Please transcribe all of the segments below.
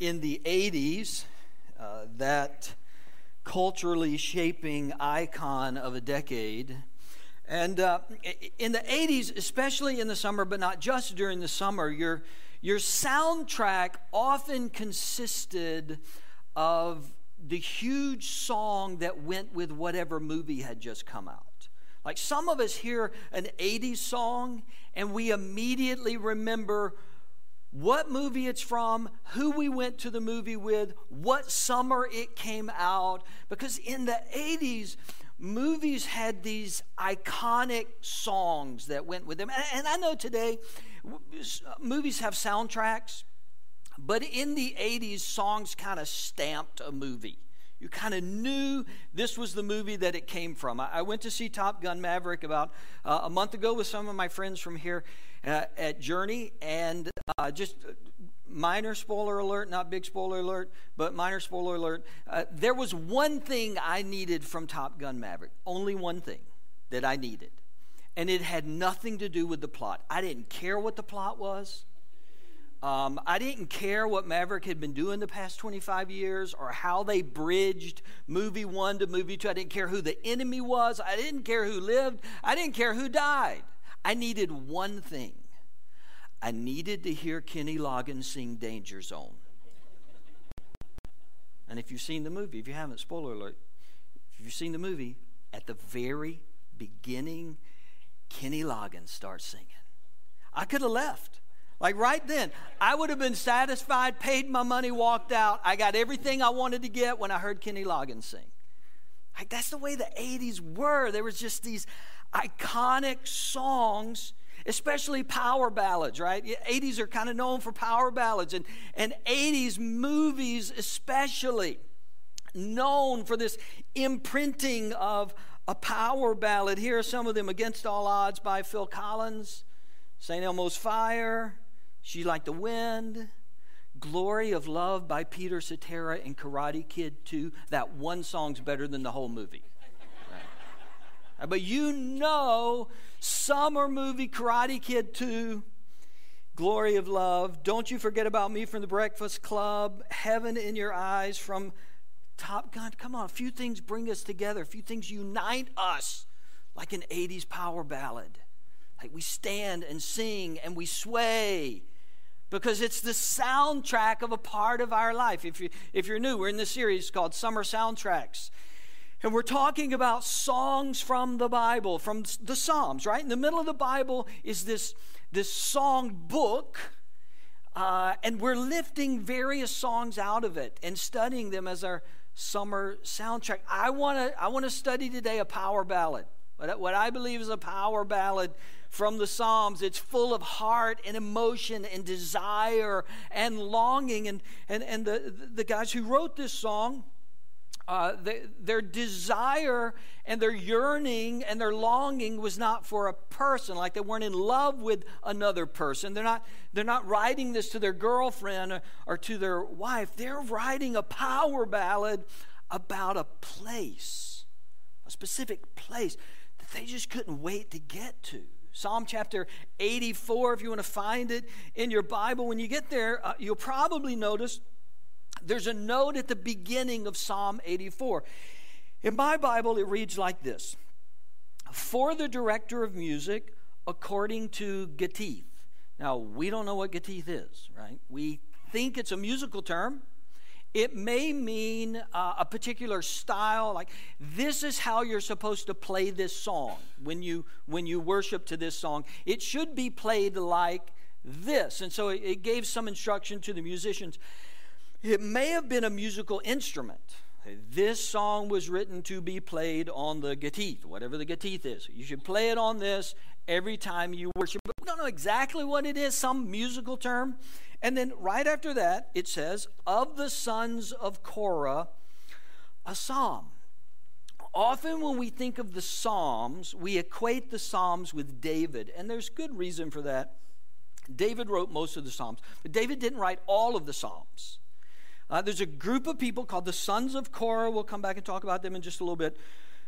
in the 80s, uh, that culturally shaping icon of a decade. And uh, in the 80s, especially in the summer, but not just during the summer, your, your soundtrack often consisted of the huge song that went with whatever movie had just come out. Like some of us hear an 80s song and we immediately remember what movie it's from, who we went to the movie with, what summer it came out. Because in the 80s, movies had these iconic songs that went with them. And I know today movies have soundtracks, but in the 80s, songs kind of stamped a movie. You kind of knew this was the movie that it came from. I went to see Top Gun Maverick about uh, a month ago with some of my friends from here uh, at Journey, and uh, just minor spoiler alert, not big spoiler alert, but minor spoiler alert. Uh, there was one thing I needed from Top Gun Maverick, only one thing that I needed. And it had nothing to do with the plot. I didn't care what the plot was. Um, I didn't care what Maverick had been doing the past 25 years or how they bridged movie one to movie two. I didn't care who the enemy was. I didn't care who lived. I didn't care who died. I needed one thing I needed to hear Kenny Loggins sing Danger Zone. And if you've seen the movie, if you haven't, spoiler alert, if you've seen the movie, at the very beginning, Kenny Loggins starts singing. I could have left. Like right then, I would have been satisfied, paid my money, walked out. I got everything I wanted to get when I heard Kenny Loggins sing. Like that's the way the 80s were. There was just these iconic songs, especially power ballads, right? 80s are kind of known for power ballads, and, and 80s movies, especially, known for this imprinting of a power ballad. Here are some of them Against All Odds by Phil Collins, St. Elmo's Fire, She Like the Wind. Glory of Love by Peter Cetera and Karate Kid 2. That one song's better than the whole movie. But you know, summer movie Karate Kid 2, Glory of Love, Don't You Forget About Me from the Breakfast Club, Heaven in Your Eyes from Top Gun. Come on, a few things bring us together, a few things unite us like an 80s power ballad. Like we stand and sing and we sway because it's the soundtrack of a part of our life. If, you, if you're new, we're in this series called Summer Soundtracks. And we're talking about songs from the Bible, from the Psalms, right? In the middle of the Bible is this, this song book, uh, and we're lifting various songs out of it and studying them as our summer soundtrack. I want to I wanna study today a power ballad. What, I believe is a power ballad from the Psalms. It's full of heart and emotion and desire and longing. And, and, and the, the guys who wrote this song, uh, their desire and their yearning and their longing was not for a person like they weren't in love with another person. They're not they're not writing this to their girlfriend or, or to their wife. They're writing a power ballad about a place a specific place that they just couldn't wait to get to. Psalm chapter 84 if you want to find it in your bible when you get there uh, you'll probably notice there's a note at the beginning of Psalm 84. In my Bible, it reads like this For the director of music, according to Gittith. Now, we don't know what Gittith is, right? We think it's a musical term. It may mean uh, a particular style, like this is how you're supposed to play this song when you when you worship to this song. It should be played like this, and so it, it gave some instruction to the musicians. It may have been a musical instrument. This song was written to be played on the gittith, whatever the gittith is. You should play it on this every time you worship. But we don't know exactly what it is, some musical term. And then right after that, it says, Of the sons of Korah, a psalm. Often, when we think of the Psalms, we equate the Psalms with David, and there's good reason for that. David wrote most of the Psalms, but David didn't write all of the Psalms. Uh, there's a group of people called the sons of Korah. We'll come back and talk about them in just a little bit.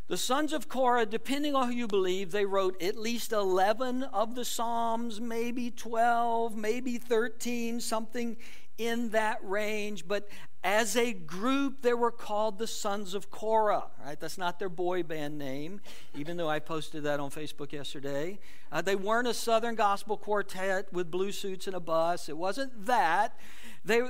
The sons of Korah, depending on who you believe, they wrote at least 11 of the Psalms, maybe 12, maybe 13, something in that range, but as a group, they were called the Sons of Korah, right? That's not their boy band name, even though I posted that on Facebook yesterday. Uh, they weren't a Southern gospel quartet with blue suits and a bus. It wasn't that. They,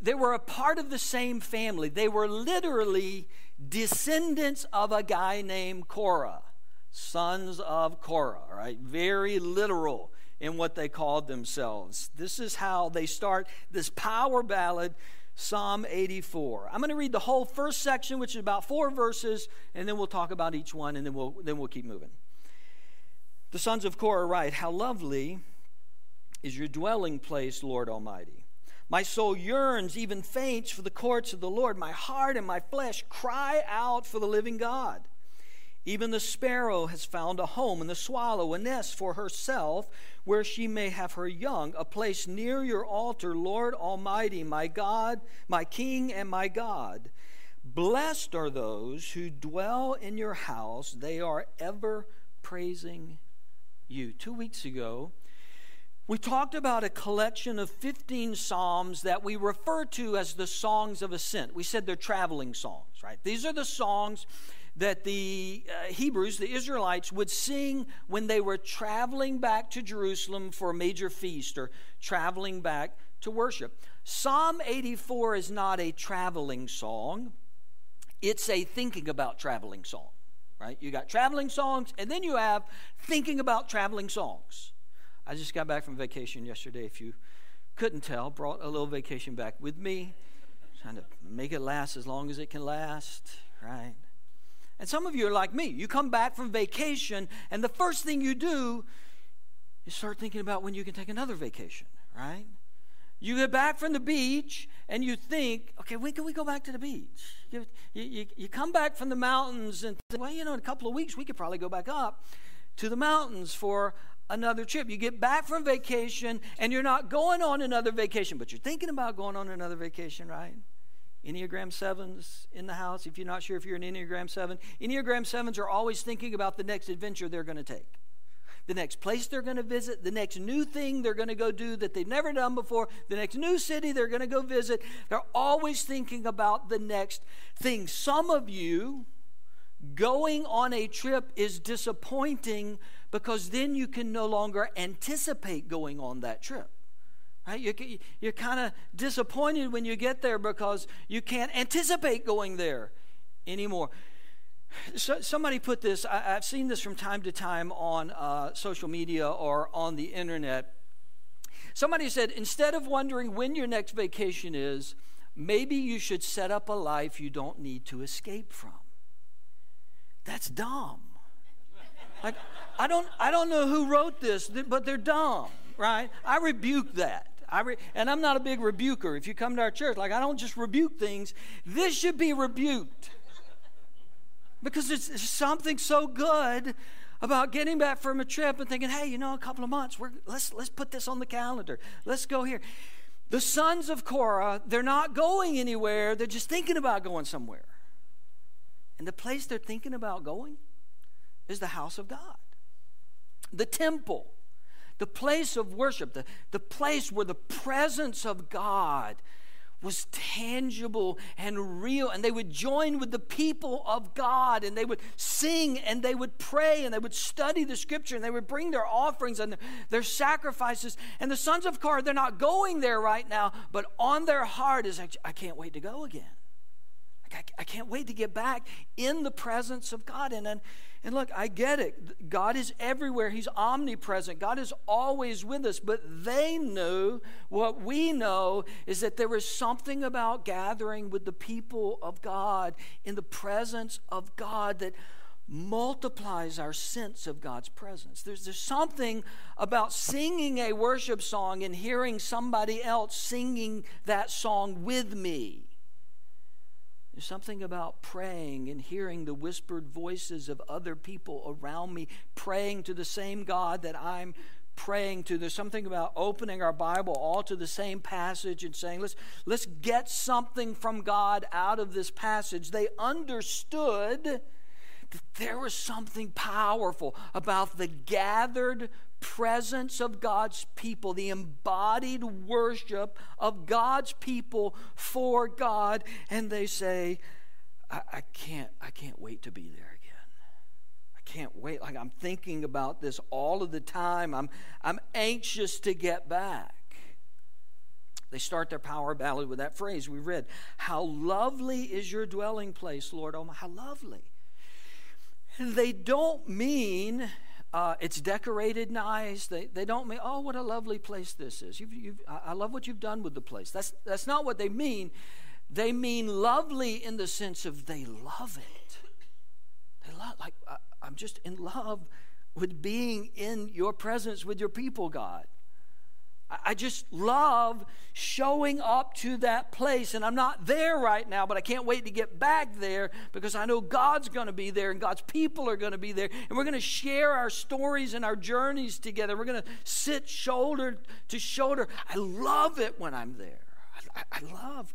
they, were a part of the same family. They were literally descendants of a guy named Korah, sons of Korah, right? Very literal in what they called themselves. This is how they start this power ballad Psalm 84. I'm going to read the whole first section, which is about four verses, and then we'll talk about each one, and then we'll, then we'll keep moving. The sons of Korah write, How lovely is your dwelling place, Lord Almighty. My soul yearns, even faints, for the courts of the Lord. My heart and my flesh cry out for the living God. Even the sparrow has found a home, and the swallow a nest for herself, where she may have her young, a place near your altar, Lord Almighty, my God, my King, and my God. Blessed are those who dwell in your house, they are ever praising you. Two weeks ago, we talked about a collection of 15 psalms that we refer to as the songs of ascent. We said they're traveling songs, right? These are the songs that the uh, Hebrews, the Israelites, would sing when they were traveling back to Jerusalem for a major feast or traveling back to worship. Psalm 84 is not a traveling song, it's a thinking about traveling song, right? You got traveling songs, and then you have thinking about traveling songs. I just got back from vacation yesterday, if you couldn't tell, brought a little vacation back with me, trying to make it last as long as it can last, right? And some of you are like me. You come back from vacation, and the first thing you do is start thinking about when you can take another vacation, right? You get back from the beach and you think, okay, when can we go back to the beach? You, you, you come back from the mountains and think, well, you know, in a couple of weeks we could probably go back up to the mountains for another trip. You get back from vacation and you're not going on another vacation, but you're thinking about going on another vacation, right? Enneagram 7s in the house. If you're not sure if you're an Enneagram 7, Enneagram 7s are always thinking about the next adventure they're going to take, the next place they're going to visit, the next new thing they're going to go do that they've never done before, the next new city they're going to go visit. They're always thinking about the next thing. Some of you, going on a trip is disappointing because then you can no longer anticipate going on that trip. Right? You're, you're kind of disappointed when you get there because you can't anticipate going there anymore. So, somebody put this, I, have seen this from time to time on uh, social media or on the internet. Somebody said, instead of wondering when your next vacation is, maybe you should set up a life you don't need to escape from. That's dumb. Like, I don't, I don't know who wrote this, but they're dumb, right? I rebuke that. I re- and I'm not a big rebuker. If you come to our church, like I don't just rebuke things, this should be rebuked. Because it's, something so good about getting back from a trip and thinking, hey, you know, a couple of months, we're, let's, let's put this on the calendar. Let's go here. The sons of Korah, they're not going anywhere, they're just thinking about going somewhere. And the place they're thinking about going is the house of God, the temple the place of worship, the, the place where the presence of God was tangible and real. And they would join with the people of God and they would sing and they would pray and they would study the scripture and they would bring their offerings and their sacrifices. And the sons of Korah, they're not going there right now, but on their heart is, I can't wait to go again. I can't wait to get back in the presence of God. And, and, and look, I get it. God is everywhere, He's omnipresent. God is always with us. But they knew what we know is that there was something about gathering with the people of God in the presence of God that multiplies our sense of God's presence. There's, there's something about singing a worship song and hearing somebody else singing that song with me there's something about praying and hearing the whispered voices of other people around me, praying to the same God that I'm praying to. There's something about opening our Bible all to the same passage and saying, let's, let's get something from God out of this passage. They understood that there was something powerful about the gathered presence of God's people, the embodied worship of God's people for God. And they say, I, I can't, I can't wait to be there again. I can't wait. Like I'm thinking about this all of the time. I'm, I'm anxious to get back. They start their power ballad with that phrase we read How lovely is your dwelling place, Lord. Oh, my, how lovely. And they don't mean uh, it's decorated nice. They, they don't mean, oh, what a lovely place this is. You've, you've, I love what you've done with the place. That's, that's not what they mean. They mean lovely in the sense of they love it. They love, like, I, I'm just in love with being in your presence with your people, God. I just love showing up to that place. And I'm not there right now, but I can't wait to get back there because I know God's going to be there and God's people are going to be there. And we're going to share our stories and our journeys together. We're going to sit shoulder to shoulder. I love it when I'm there. I, I love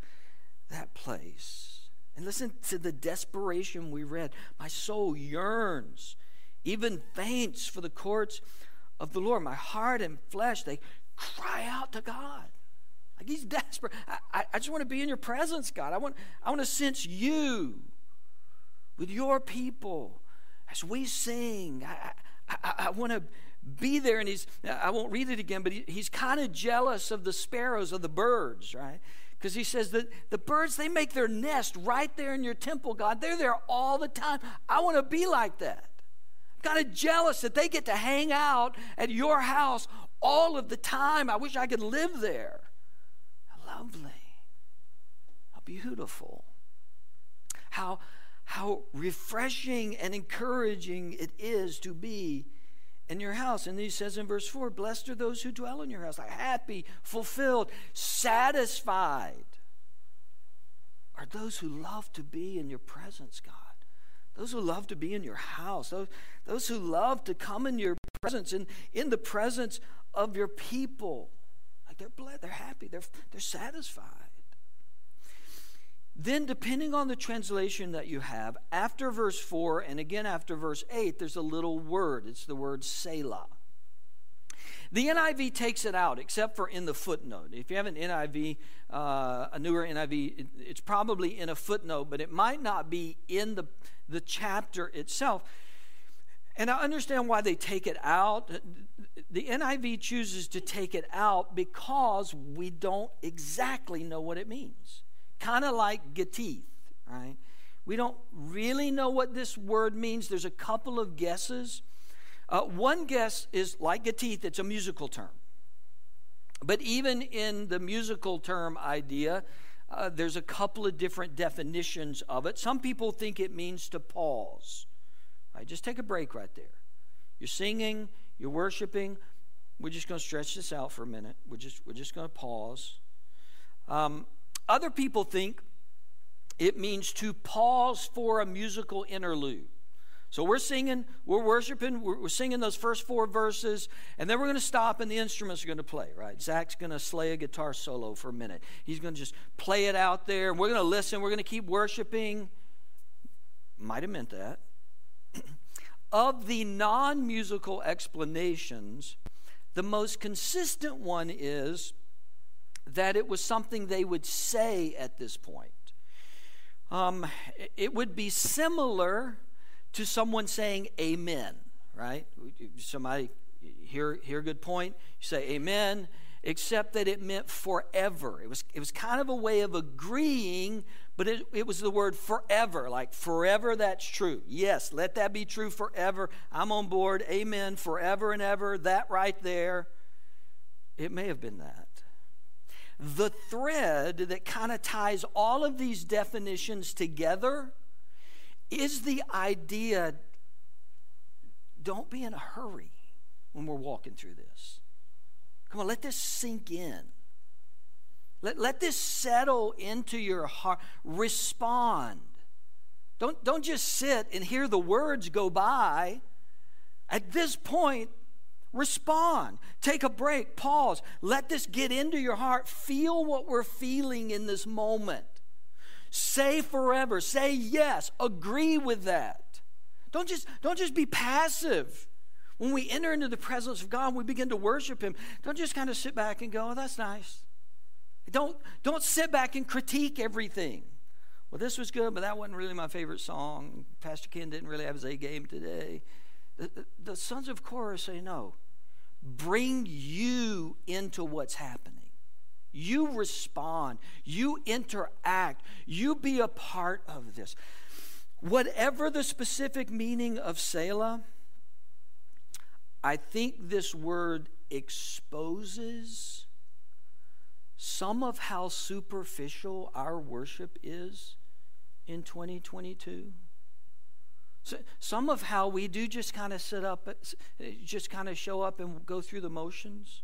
that place. And listen to the desperation we read. My soul yearns, even faints for the courts of the Lord. My heart and flesh, they cry out to God. Like he's desperate. I, I, just want to be in your presence, God. I want, I want to sense you with your people as we sing. I, I, I want to be there. And he's, I won't read it again, but he, he's kind of jealous of the sparrows, of the birds, right? Because he says that the birds, they make their nest right there in your temple, God. They're there all the time. I want to be like that. Kind of jealous that they get to hang out at your house all of the time. I wish I could live there. How lovely. How beautiful. How, how refreshing and encouraging it is to be in your house. And he says in verse 4 Blessed are those who dwell in your house, like happy, fulfilled, satisfied are those who love to be in your presence, God. Those who love to be in your house, those, those who love to come in your presence and in the presence of your people. Like they're blessed, they're happy, they're, they're satisfied. Then, depending on the translation that you have, after verse 4 and again after verse 8, there's a little word. It's the word Selah. The NIV takes it out, except for in the footnote. If you have an NIV, uh, a newer NIV, it, it's probably in a footnote, but it might not be in the, the chapter itself. And I understand why they take it out. The NIV chooses to take it out because we don't exactly know what it means. Kind of like Gittith, right? We don't really know what this word means. There's a couple of guesses. Uh, one guess is like Gittith, it's a musical term. But even in the musical term idea, uh, there's a couple of different definitions of it. Some people think it means to pause. Right, just take a break right there. You're singing, you're worshiping. We're just going to stretch this out for a minute. We're just, we're just going to pause. Um, other people think it means to pause for a musical interlude. So we're singing, we're worshiping, we're, we're singing those first four verses, and then we're going to stop and the instruments are going to play, right? Zach's going to slay a guitar solo for a minute. He's going to just play it out there. And we're going to listen. We're going to keep worshiping. Might have meant that. Of the non musical explanations, the most consistent one is that it was something they would say at this point. Um, it would be similar to someone saying amen, right? Somebody hear, hear a good point, you say amen, except that it meant forever. It was, it was kind of a way of agreeing, but it, it was the word forever, like forever that's true. Yes, let that be true forever. I'm on board. Amen, forever and ever. That right there. It may have been that. The thread that kind of ties all of these definitions together is the idea don't be in a hurry when we're walking through this. Come on, let this sink in. Let, let this settle into your heart. Respond. Don't, don't just sit and hear the words go by. At this point, respond. Take a break, pause. Let this get into your heart. Feel what we're feeling in this moment. Say forever. Say yes. Agree with that. don't just, don't just be passive. When we enter into the presence of God, we begin to worship Him. Don't just kind of sit back and go, oh, that's nice. Don't, don't sit back and critique everything. Well, this was good, but that wasn't really my favorite song. Pastor Ken didn't really have his A game today. The, the, the sons of Korah say, no, bring you into what's happening. You respond, you interact, you be a part of this. Whatever the specific meaning of Selah, I think this word exposes some of how superficial our worship is in 2022. So, some of how we do just kind of sit up, uh, just kind of show up and go through the motions.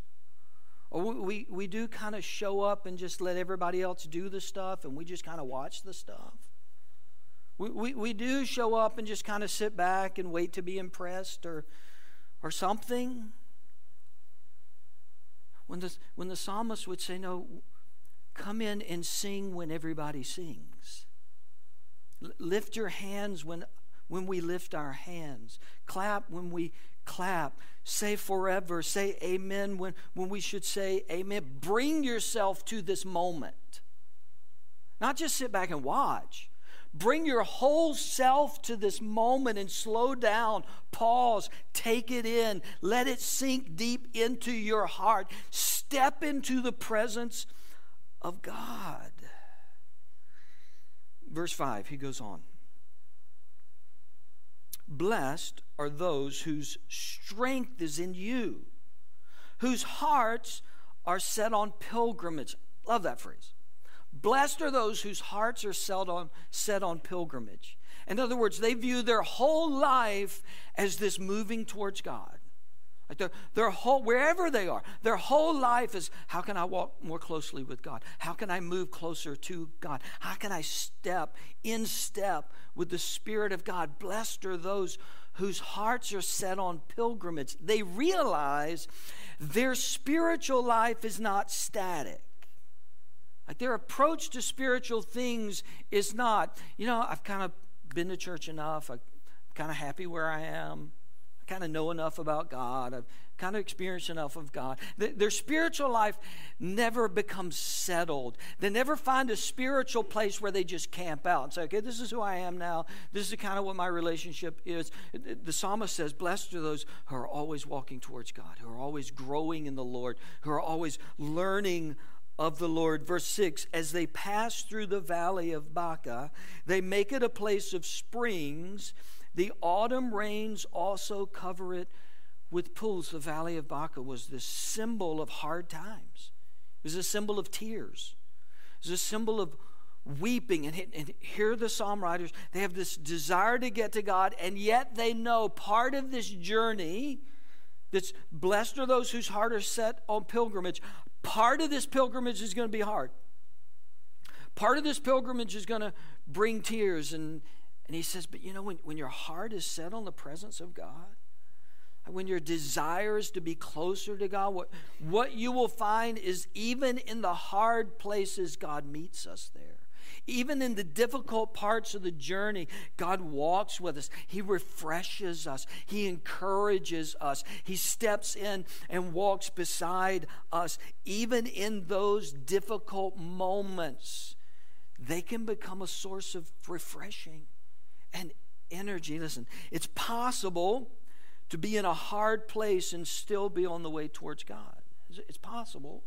Or we, we, we do kind of show up and just let everybody else do the stuff and we just kind of watch the stuff. We, we, we do show up and just kind of sit back and wait to be impressed or, or something. When the, when the psalmist would say, No, come in and sing when everybody sings. L- lift your hands when, when we lift our hands. Clap when we clap. Say forever. Say amen when, when we should say amen. Bring yourself to this moment. Not just sit back and watch. Bring your whole self to this moment and slow down, pause, take it in, let it sink deep into your heart. Step into the presence of God. Verse 5, he goes on. Blessed are those whose strength is in you, whose hearts are set on pilgrimage. Love that phrase. Blessed are those whose hearts are set on, set on pilgrimage. In other words, they view their whole life as this moving towards God. Like their, their whole, wherever they are, their whole life is how can I walk more closely with God? How can I move closer to God? How can I step in step with the Spirit of God? Blessed are those whose hearts are set on pilgrimage. They realize their spiritual life is not static. Like their approach to spiritual things is not, you know, I've kind of been to church enough. I'm kind of happy where I am I kind of know enough about God. I've kind of experienced enough of God. Their spiritual life never becomes settled. They never find a spiritual place where they just camp out and say, okay, this is who I am now. This is kind of what my relationship is. The psalmist says, Blessed are those who are always walking towards God, who are always growing in the Lord, who are always learning of the Lord. Verse 6 As they pass through the valley of Baca, they make it a place of springs the autumn rains also cover it with pools. The valley of Baca was this symbol of hard times, it was a symbol of tears, it was a symbol of weeping. And, and here the psalm writers, they have this desire to get to God, and yet they know part of this journey that's blessed are those whose heart are set on pilgrimage. Part of this pilgrimage is going to be hard. Part of this pilgrimage is going to bring tears and, and he says, But you know, when, when your heart is set on the presence of God, when your desire is to be closer to God, what, what you will find is even in the hard places, God meets us there. Even in the difficult parts of the journey, God walks with us. He refreshes us. He encourages us. He steps in and walks beside us. Even in those difficult moments, they can become a source of refreshing and energy. Listen, it's possible to be in a hard place and still be on the way towards God. It's possible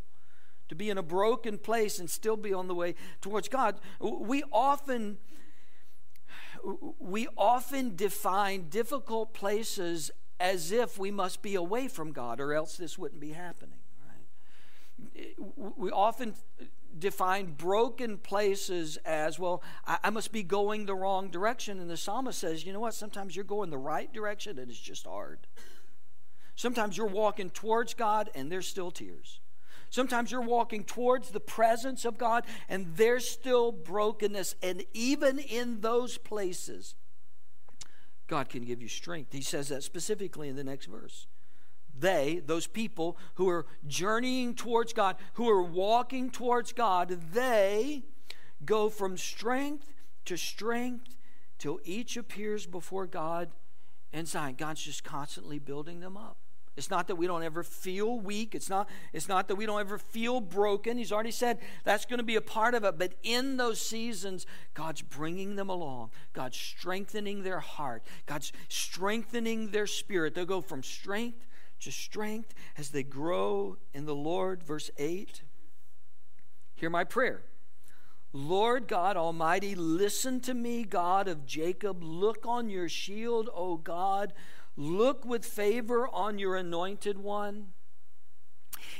to be in a broken place and still be on the way towards God. We often we often define difficult places as if we must be away from God or else this wouldn't be happening, right? We often define broken places as well I, I, must be going the wrong direction and the psalmist says you know what sometimes you're going the right direction and it's just hard sometimes you're walking towards god and there's still tears sometimes you're walking towards the presence of god and there's still brokenness and even in those places god can give you strength he says that specifically in the next verse they, those people who are journeying towards God, who are walking towards God, they go from strength to strength till each appears before God in Zion. God's just constantly building them up. It's not that we don't ever feel weak. It's not, it's not that we don't ever feel broken. He's already said that's going to be a part of it. But in those seasons, God's bringing them along. God's strengthening their heart. God's strengthening their spirit. They'll go from strength to strength as they grow in the Lord. Verse 8. Hear my prayer. Lord God Almighty, listen to me, God of Jacob. Look on your shield, O God. Look with favor on your anointed one.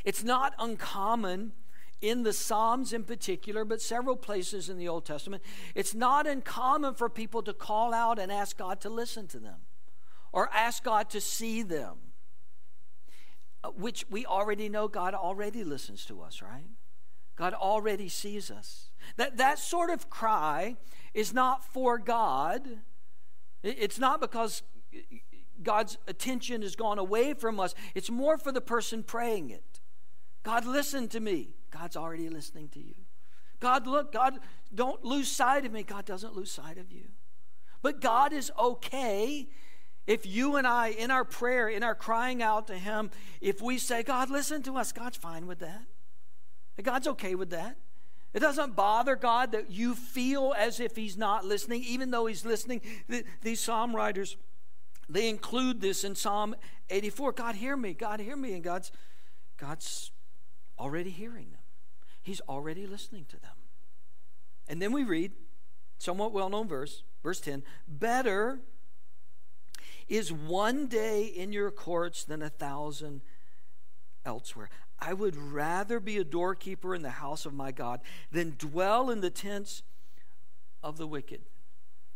It's not uncommon in the Psalms in particular, but several places in the Old Testament, it's not uncommon for people to call out and ask God to listen to them or ask God to see them, uh, which we already know God already listens to us, right? God already sees us. That, that sort of cry is not for God. It's not because God's attention has gone away from us. It's more for the person praying it. God, listen to me. God's already listening to you. God, look, God, don't lose sight of me. God doesn't lose sight of you. But God is okay if you and I, in our prayer, in our crying out to Him, if we say, God, listen to us, God's fine with that. God's okay with that. It doesn't bother God that you feel as if He's not listening, even though He's listening. These psalm writers they include this in Psalm 84. God, hear me. God, hear me. And God's, God's already hearing them, He's already listening to them. And then we read, somewhat well known verse, verse 10 Better is one day in your courts than a thousand elsewhere. I would rather be a doorkeeper in the house of my God than dwell in the tents of the wicked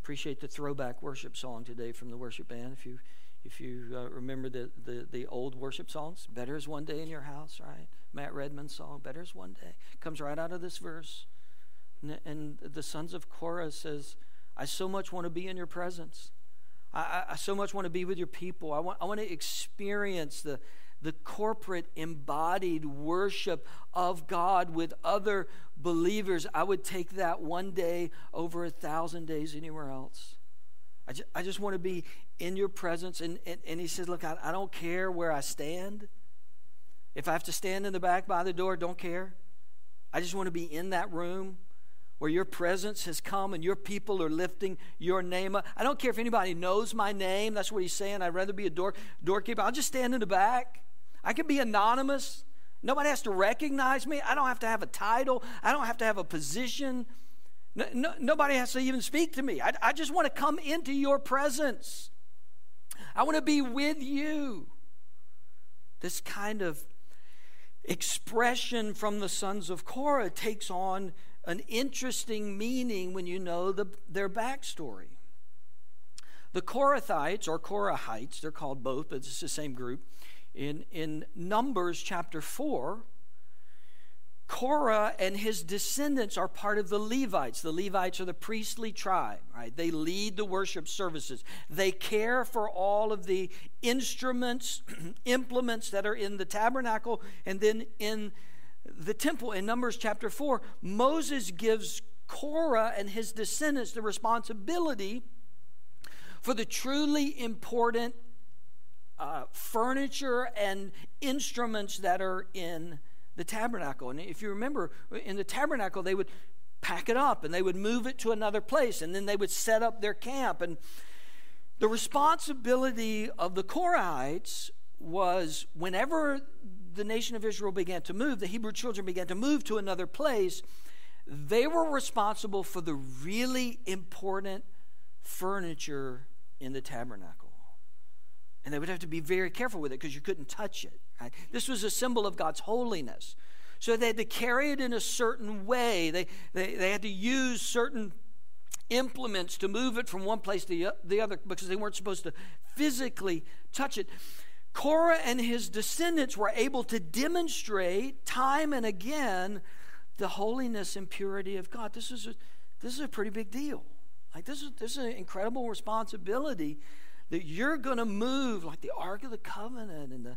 appreciate the throwback worship song today from the worship band. If you if you uh, remember the, the, the old worship songs, "Better is one day in your house," right? Matt Redman's song, "Better is one day," comes right out of this verse. And, and the sons of Korah says, "I so much want to be in your presence. I, I, I so much want to be with your people. I want I want to experience the." the corporate embodied worship of God with other believers, I would take that one day over a thousand days anywhere else. I just, I just want to be in your presence. And, and, and he says, Look, I, I don't care where I stand. If I have to stand in the back by the door, don't care. I just want to be in that room where your presence has come and your people are lifting your name up. I don't care if anybody knows my name. That's what he's saying. I'd rather be a door, doorkeeper. I'll just stand in the back. I can be anonymous. Nobody has to recognize me. I don't have to have a title. I don't have to have a position. No, no, nobody has to even speak to me. I, I just want to come into your presence. I want to be with you. This kind of expression from the sons of Korah takes on an interesting meaning when you know the, their backstory. The Korathites, or Korahites, they're called both, but it's the same group, in, in Numbers chapter 4, Korah and his descendants are part of the Levites. The Levites are the priestly tribe, right? They lead the worship services. They care for all of the instruments, implements that are in the tabernacle and then in the temple. In Numbers chapter 4, Moses gives Korah and his descendants the responsibility for the truly important furniture and instruments that are in the tabernacle. And if you remember, in the tabernacle, they would pack it up and they would move it to another place and then they would set up their camp. And the responsibility of the Korahites was whenever the nation of Israel began to move, the Hebrew children began to move to another place, they were responsible for the really important furniture in the tabernacle. And they would have to be very careful with it because you couldn't touch it. Right? This was a symbol of God's holiness. So they had to carry it in a certain way. They, they, they had to use certain implements to move it from one place to the other because they weren't supposed to physically touch it. Korah and his descendants were able to demonstrate time and again the holiness and purity of God. This is a, this is a pretty big deal. Like this is this is an incredible responsibility that you're going to move like the Ark of the Covenant and the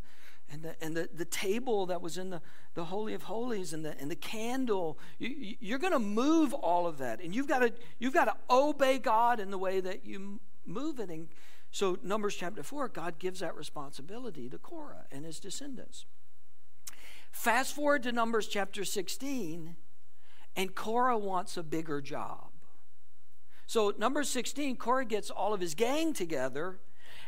and the, and the, the table that was in the, the Holy of Holies and the, and the candle. You, you're going to move all of that. And you've got to, you've got to obey God in the way that you move it. And So, Numbers chapter 4, God gives that responsibility to Korah and his descendants. Fast forward to Numbers chapter 16, and Korah wants a bigger job. So, number 16, Korah gets all of his gang together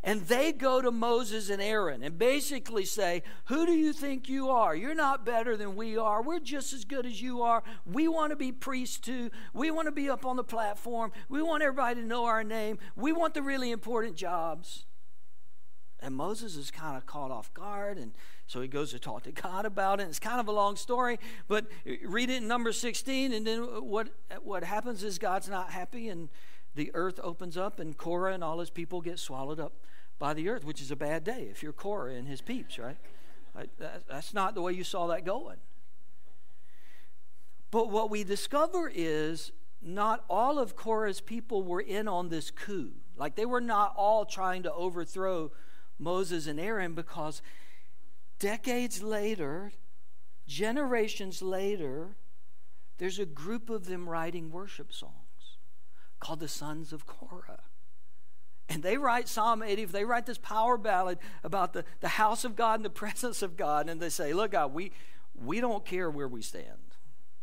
and they go to Moses and Aaron and basically say, Who do you think you are? You're not better than we are. We're just as good as you are. We want to be priests too. We want to be up on the platform. We want everybody to know our name. We want the really important jobs. And Moses is kind of caught off guard, and so he goes to talk to God about it. It's kind of a long story, but read it in number 16, and then what, what happens is God's not happy, and the earth opens up, and Korah and all his people get swallowed up by the earth, which is a bad day if you're Korah and his peeps, right? That's not the way you saw that going. But what we discover is not all of Korah's people were in on this coup. Like they were not all trying to overthrow Moses and Aaron because decades later, generations later, there's a group of them writing worship songs called the Sons of Korah. And they write Psalm 80, they write this power ballad about the, the house of God and the presence of God. And they say, Look, God, we, we don't care where we stand.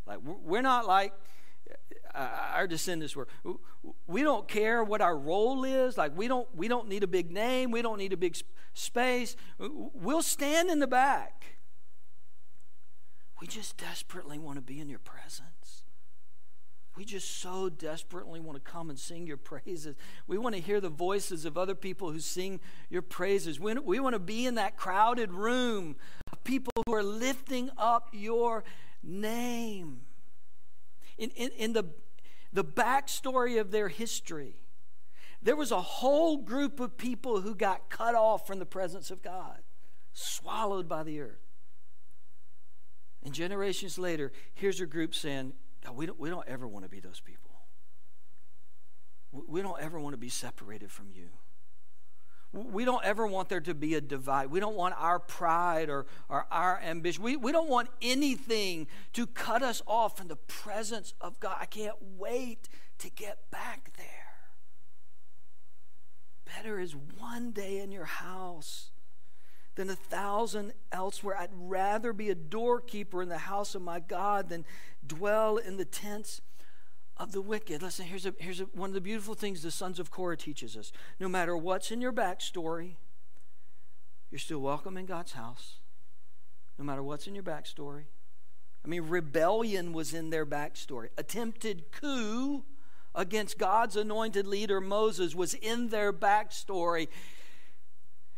Like, we're not like Uh, our descendants were. We don't care what our role is. Like, we don't, we don't need a big name, we don't need a big space. We'll stand in the back. We just desperately want to be in your presence. We just so desperately want to come and sing your praises. We want to hear the voices of other people who sing your praises. We, we want to be in that crowded room of people who are lifting up your name. In, in, in the, the backstory of their history, there was a whole group of people who got cut off from the presence of God, swallowed by the earth. And generations later, here's a group saying, we don't, we don't ever want to be those people. We don't ever want to be separated from you. We don't ever want there to be a divide. We don't want our pride or, or our ambition. We, we don't want anything to cut us off from the presence of God. I can't wait to get back there. Better is one day in your house than a thousand elsewhere. I'd rather be a doorkeeper in the house of my God than dwell in the tents of the wicked. Listen, here's, a, here's a, one of the beautiful things the sons of Korah teaches us. No matter what's in your backstory, you're still welcome in God's house. No matter what's in your backstory. I mean, rebellion was in their backstory. Attempted coup against God's anointed leader Moses was in their backstory.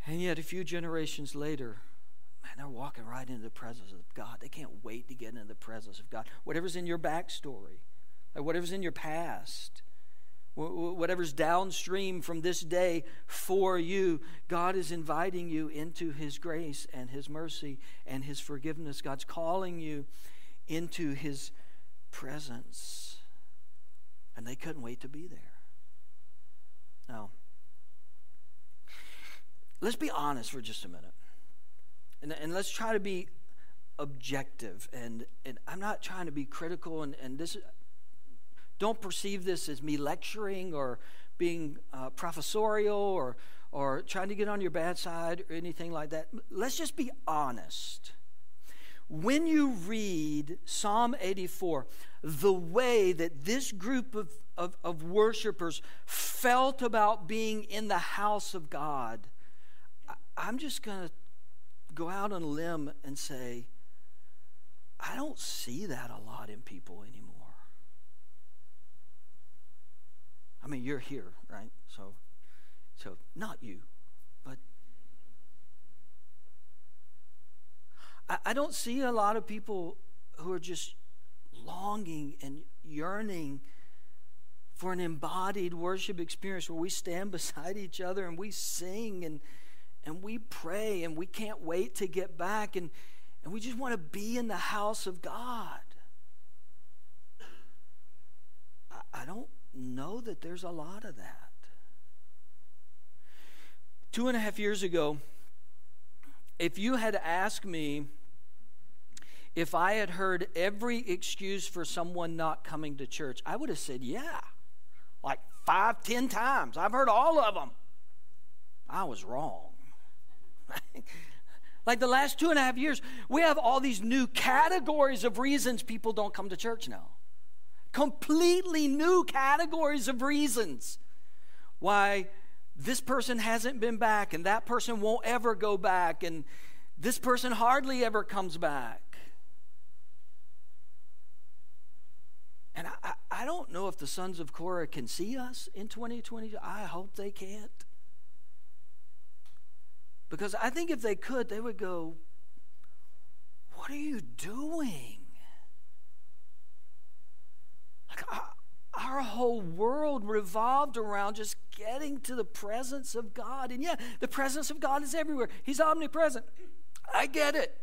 And yet, a few generations later, man, they're walking right into the presence of God. They can't wait to get into the presence of God. Whatever's in your backstory, like whatever's in your past, whatever's downstream from this day for you, God is inviting you into His grace and His mercy and His forgiveness. God's calling you into His presence. And they couldn't wait to be there. Now, let's be honest for just a minute. And, and let's try to be objective. And, and I'm not trying to be critical. And, and this, don't perceive this as me lecturing or being uh, professorial or, or trying to get on your bad side or anything like that. Let's just be honest. When you read Psalm 84, the way that this group of, of, of worshipers felt about being in the house of God I'm just going to go out on a limb and say, I don't see that a lot in people anymore. I mean, you're here, right? So, so not you, but I, I don't see a lot of people who are just longing and yearning for an embodied worship experience where we stand beside each other and we sing and and we pray and we can't wait to get back and, and we just want to be in the house of God. I, I don't know that there's a lot of that. Two and a half years ago, if you had asked me if I had heard every excuse for someone not coming to church, I would have said, yeah, like five, ten times. I've heard all of them. I was wrong. like the last two and a half years, we have all these new categories of reasons people don't come to church now. Completely new categories of reasons why this person hasn't been back and that person won't ever go back and this person hardly ever comes back. And I, I don't know if the sons of Korah can see us in 2020. I hope they can't. Because I think if they could, they would go, What are you doing? Like, uh, our whole world revolved around just getting to the presence of God. And yeah, the presence of God is everywhere, He's omnipresent. I get it.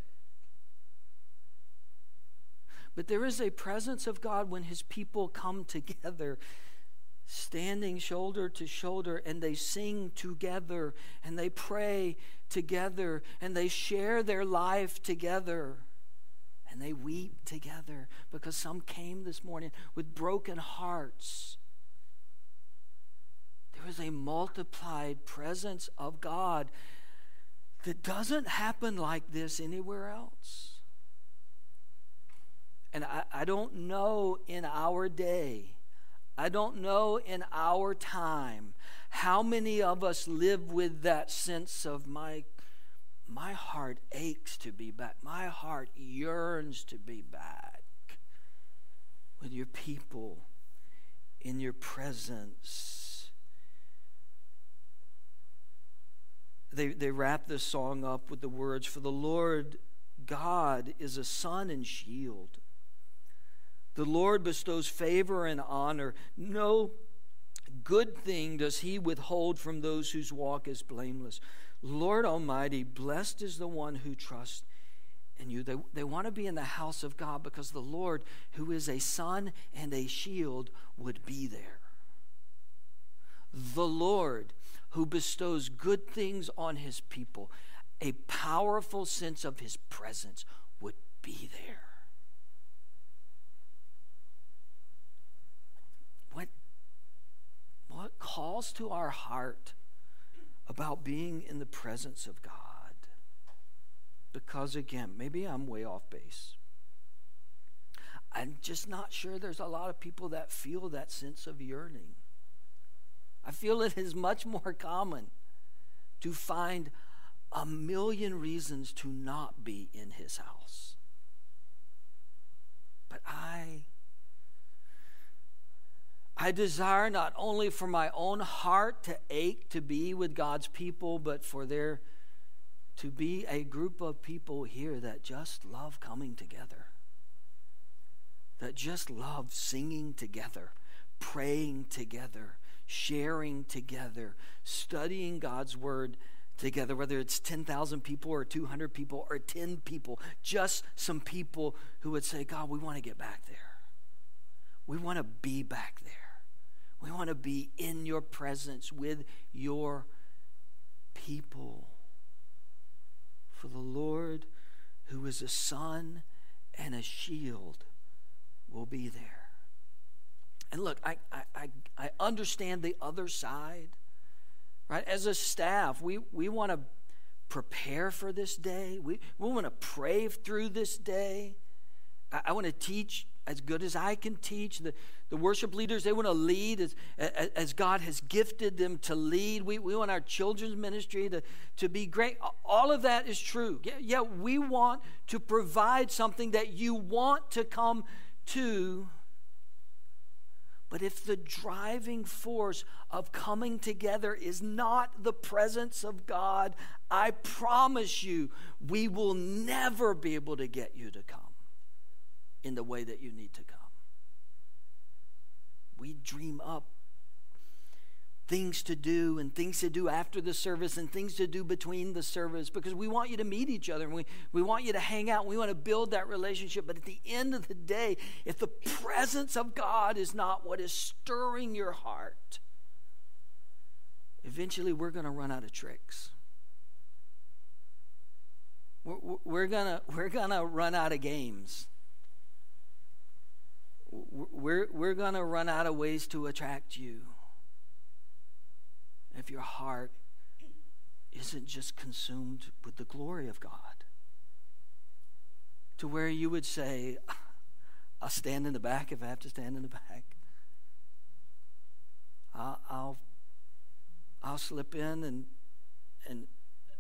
But there is a presence of God when His people come together, standing shoulder to shoulder, and they sing together, and they pray together, and they share their life together and they weep together because some came this morning with broken hearts. There is a multiplied presence of God that doesn't happen like this anywhere else. And I, I don't know in our day, I don't know in our time how many of us live with that sense of my my heart aches to be back. My heart yearns to be back with your people in your presence. They, they wrap this song up with the words For the Lord God is a sun and shield. The Lord bestows favor and honor. No good thing does he withhold from those whose walk is blameless. Lord Almighty, blessed is the one who trusts in you. They, they want to be in the house of God because the Lord, who is a sun and a shield, would be there. The Lord, who bestows good things on his people, a powerful sense of his presence, would be there. What, what calls to our heart about being in the presence of God. Because again, maybe I'm way off base. I'm just not sure there's a lot of people that feel that sense of yearning. I feel it is much more common to find a million reasons to not be in his house. But I I desire not only for my own heart to ache to be with God's people, but for there to be a group of people here that just love coming together, that just love singing together, praying together, sharing together, studying God's word together, whether it's 10,000 people or 200 people or 10 people, just some people who would say, God, we want to get back there. We want to be back there. We want to be in your presence with your people. For the Lord, who is a sun and a shield, will be there. And look, I, I, I understand the other side. Right? As a staff, we, we want to prepare for this day. We, we want to pray through this day. I, I want to teach as good as I can teach. The, the worship leaders, they want to lead as, as God has gifted them to lead. We, we want our children's ministry to, to be great. All of that is true. Yeah, yeah, we want to provide something that you want to come to. But if the driving force of coming together is not the presence of God, I promise you, we will never be able to get you to come in the way that you need to come. We dream up things to do and things to do after the service and things to do between the service because we want you to meet each other and we, we want you to hang out and we want to build that relationship. But at the end of the day, if the presence of God is not what is stirring your heart, eventually we're going to run out of tricks. We're, we're going we're gonna run out of games we're, we're going to run out of ways to attract you if your heart isn't just consumed with the glory of God. To where you would say, I'll stand in the back if I have to stand in the back. I'll, I'll, I'll slip in and, and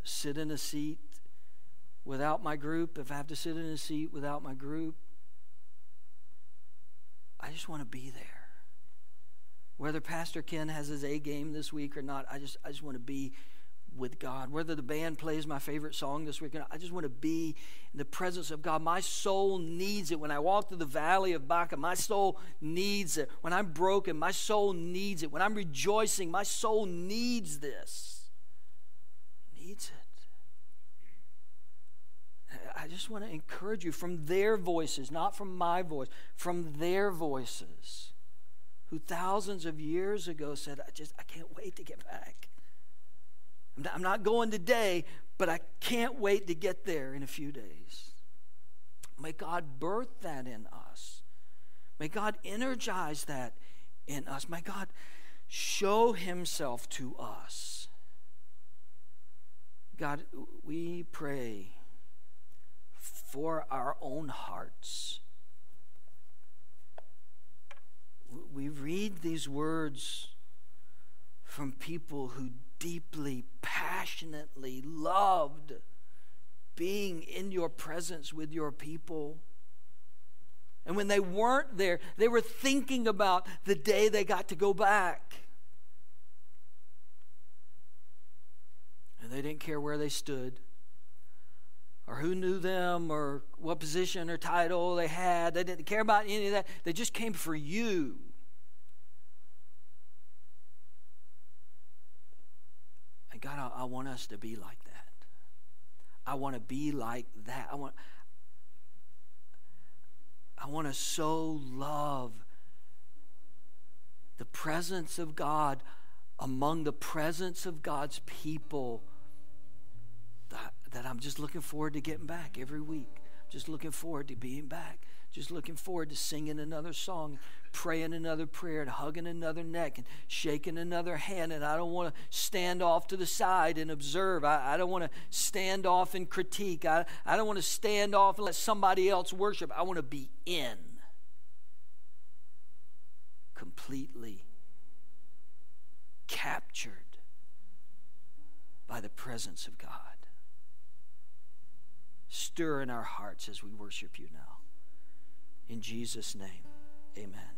sit in a seat without my group if I have to sit in a seat without my group. I just want to be there. Whether Pastor Ken has his A game this week or not, I just I just want to be with God. Whether the band plays my favorite song this week, I just want to be in the presence of God. My soul needs it. When I walk through the valley of Baca, my soul needs it. When I'm broken, my soul needs it. When I'm rejoicing, my soul needs this. Needs it. I just want to encourage you from their voices, not from my voice, from their voices, who thousands of years ago said, I just, I can't wait to get back. I'm not going today, but I can't wait to get there in a few days. May God birth that in us. May God energize that in us. May God show Himself to us. God, we pray for our own hearts. We read these words from people who deeply, passionately loved being in your presence with your people. And when they weren't there, they were thinking about the day they got to go back. And they didn't care where they stood or who knew them or what position or title they had. They didn't care about any of that. They just came for you. And God, I, I want us to be like that. I want to be like that. I want I want to so love the presence of God among the presence of God's people that I'm just looking forward to getting back every week. Just looking forward to being back. Just looking forward to singing another song, praying another prayer, and hugging another neck, and shaking another hand. And I don't want to stand off to the side and observe. I, I don't want to stand off and critique. I, I don't want to stand off and let somebody else worship. I want to be in completely captured by the presence of God stir in our hearts as we worship you now. In Jesus' name, amen.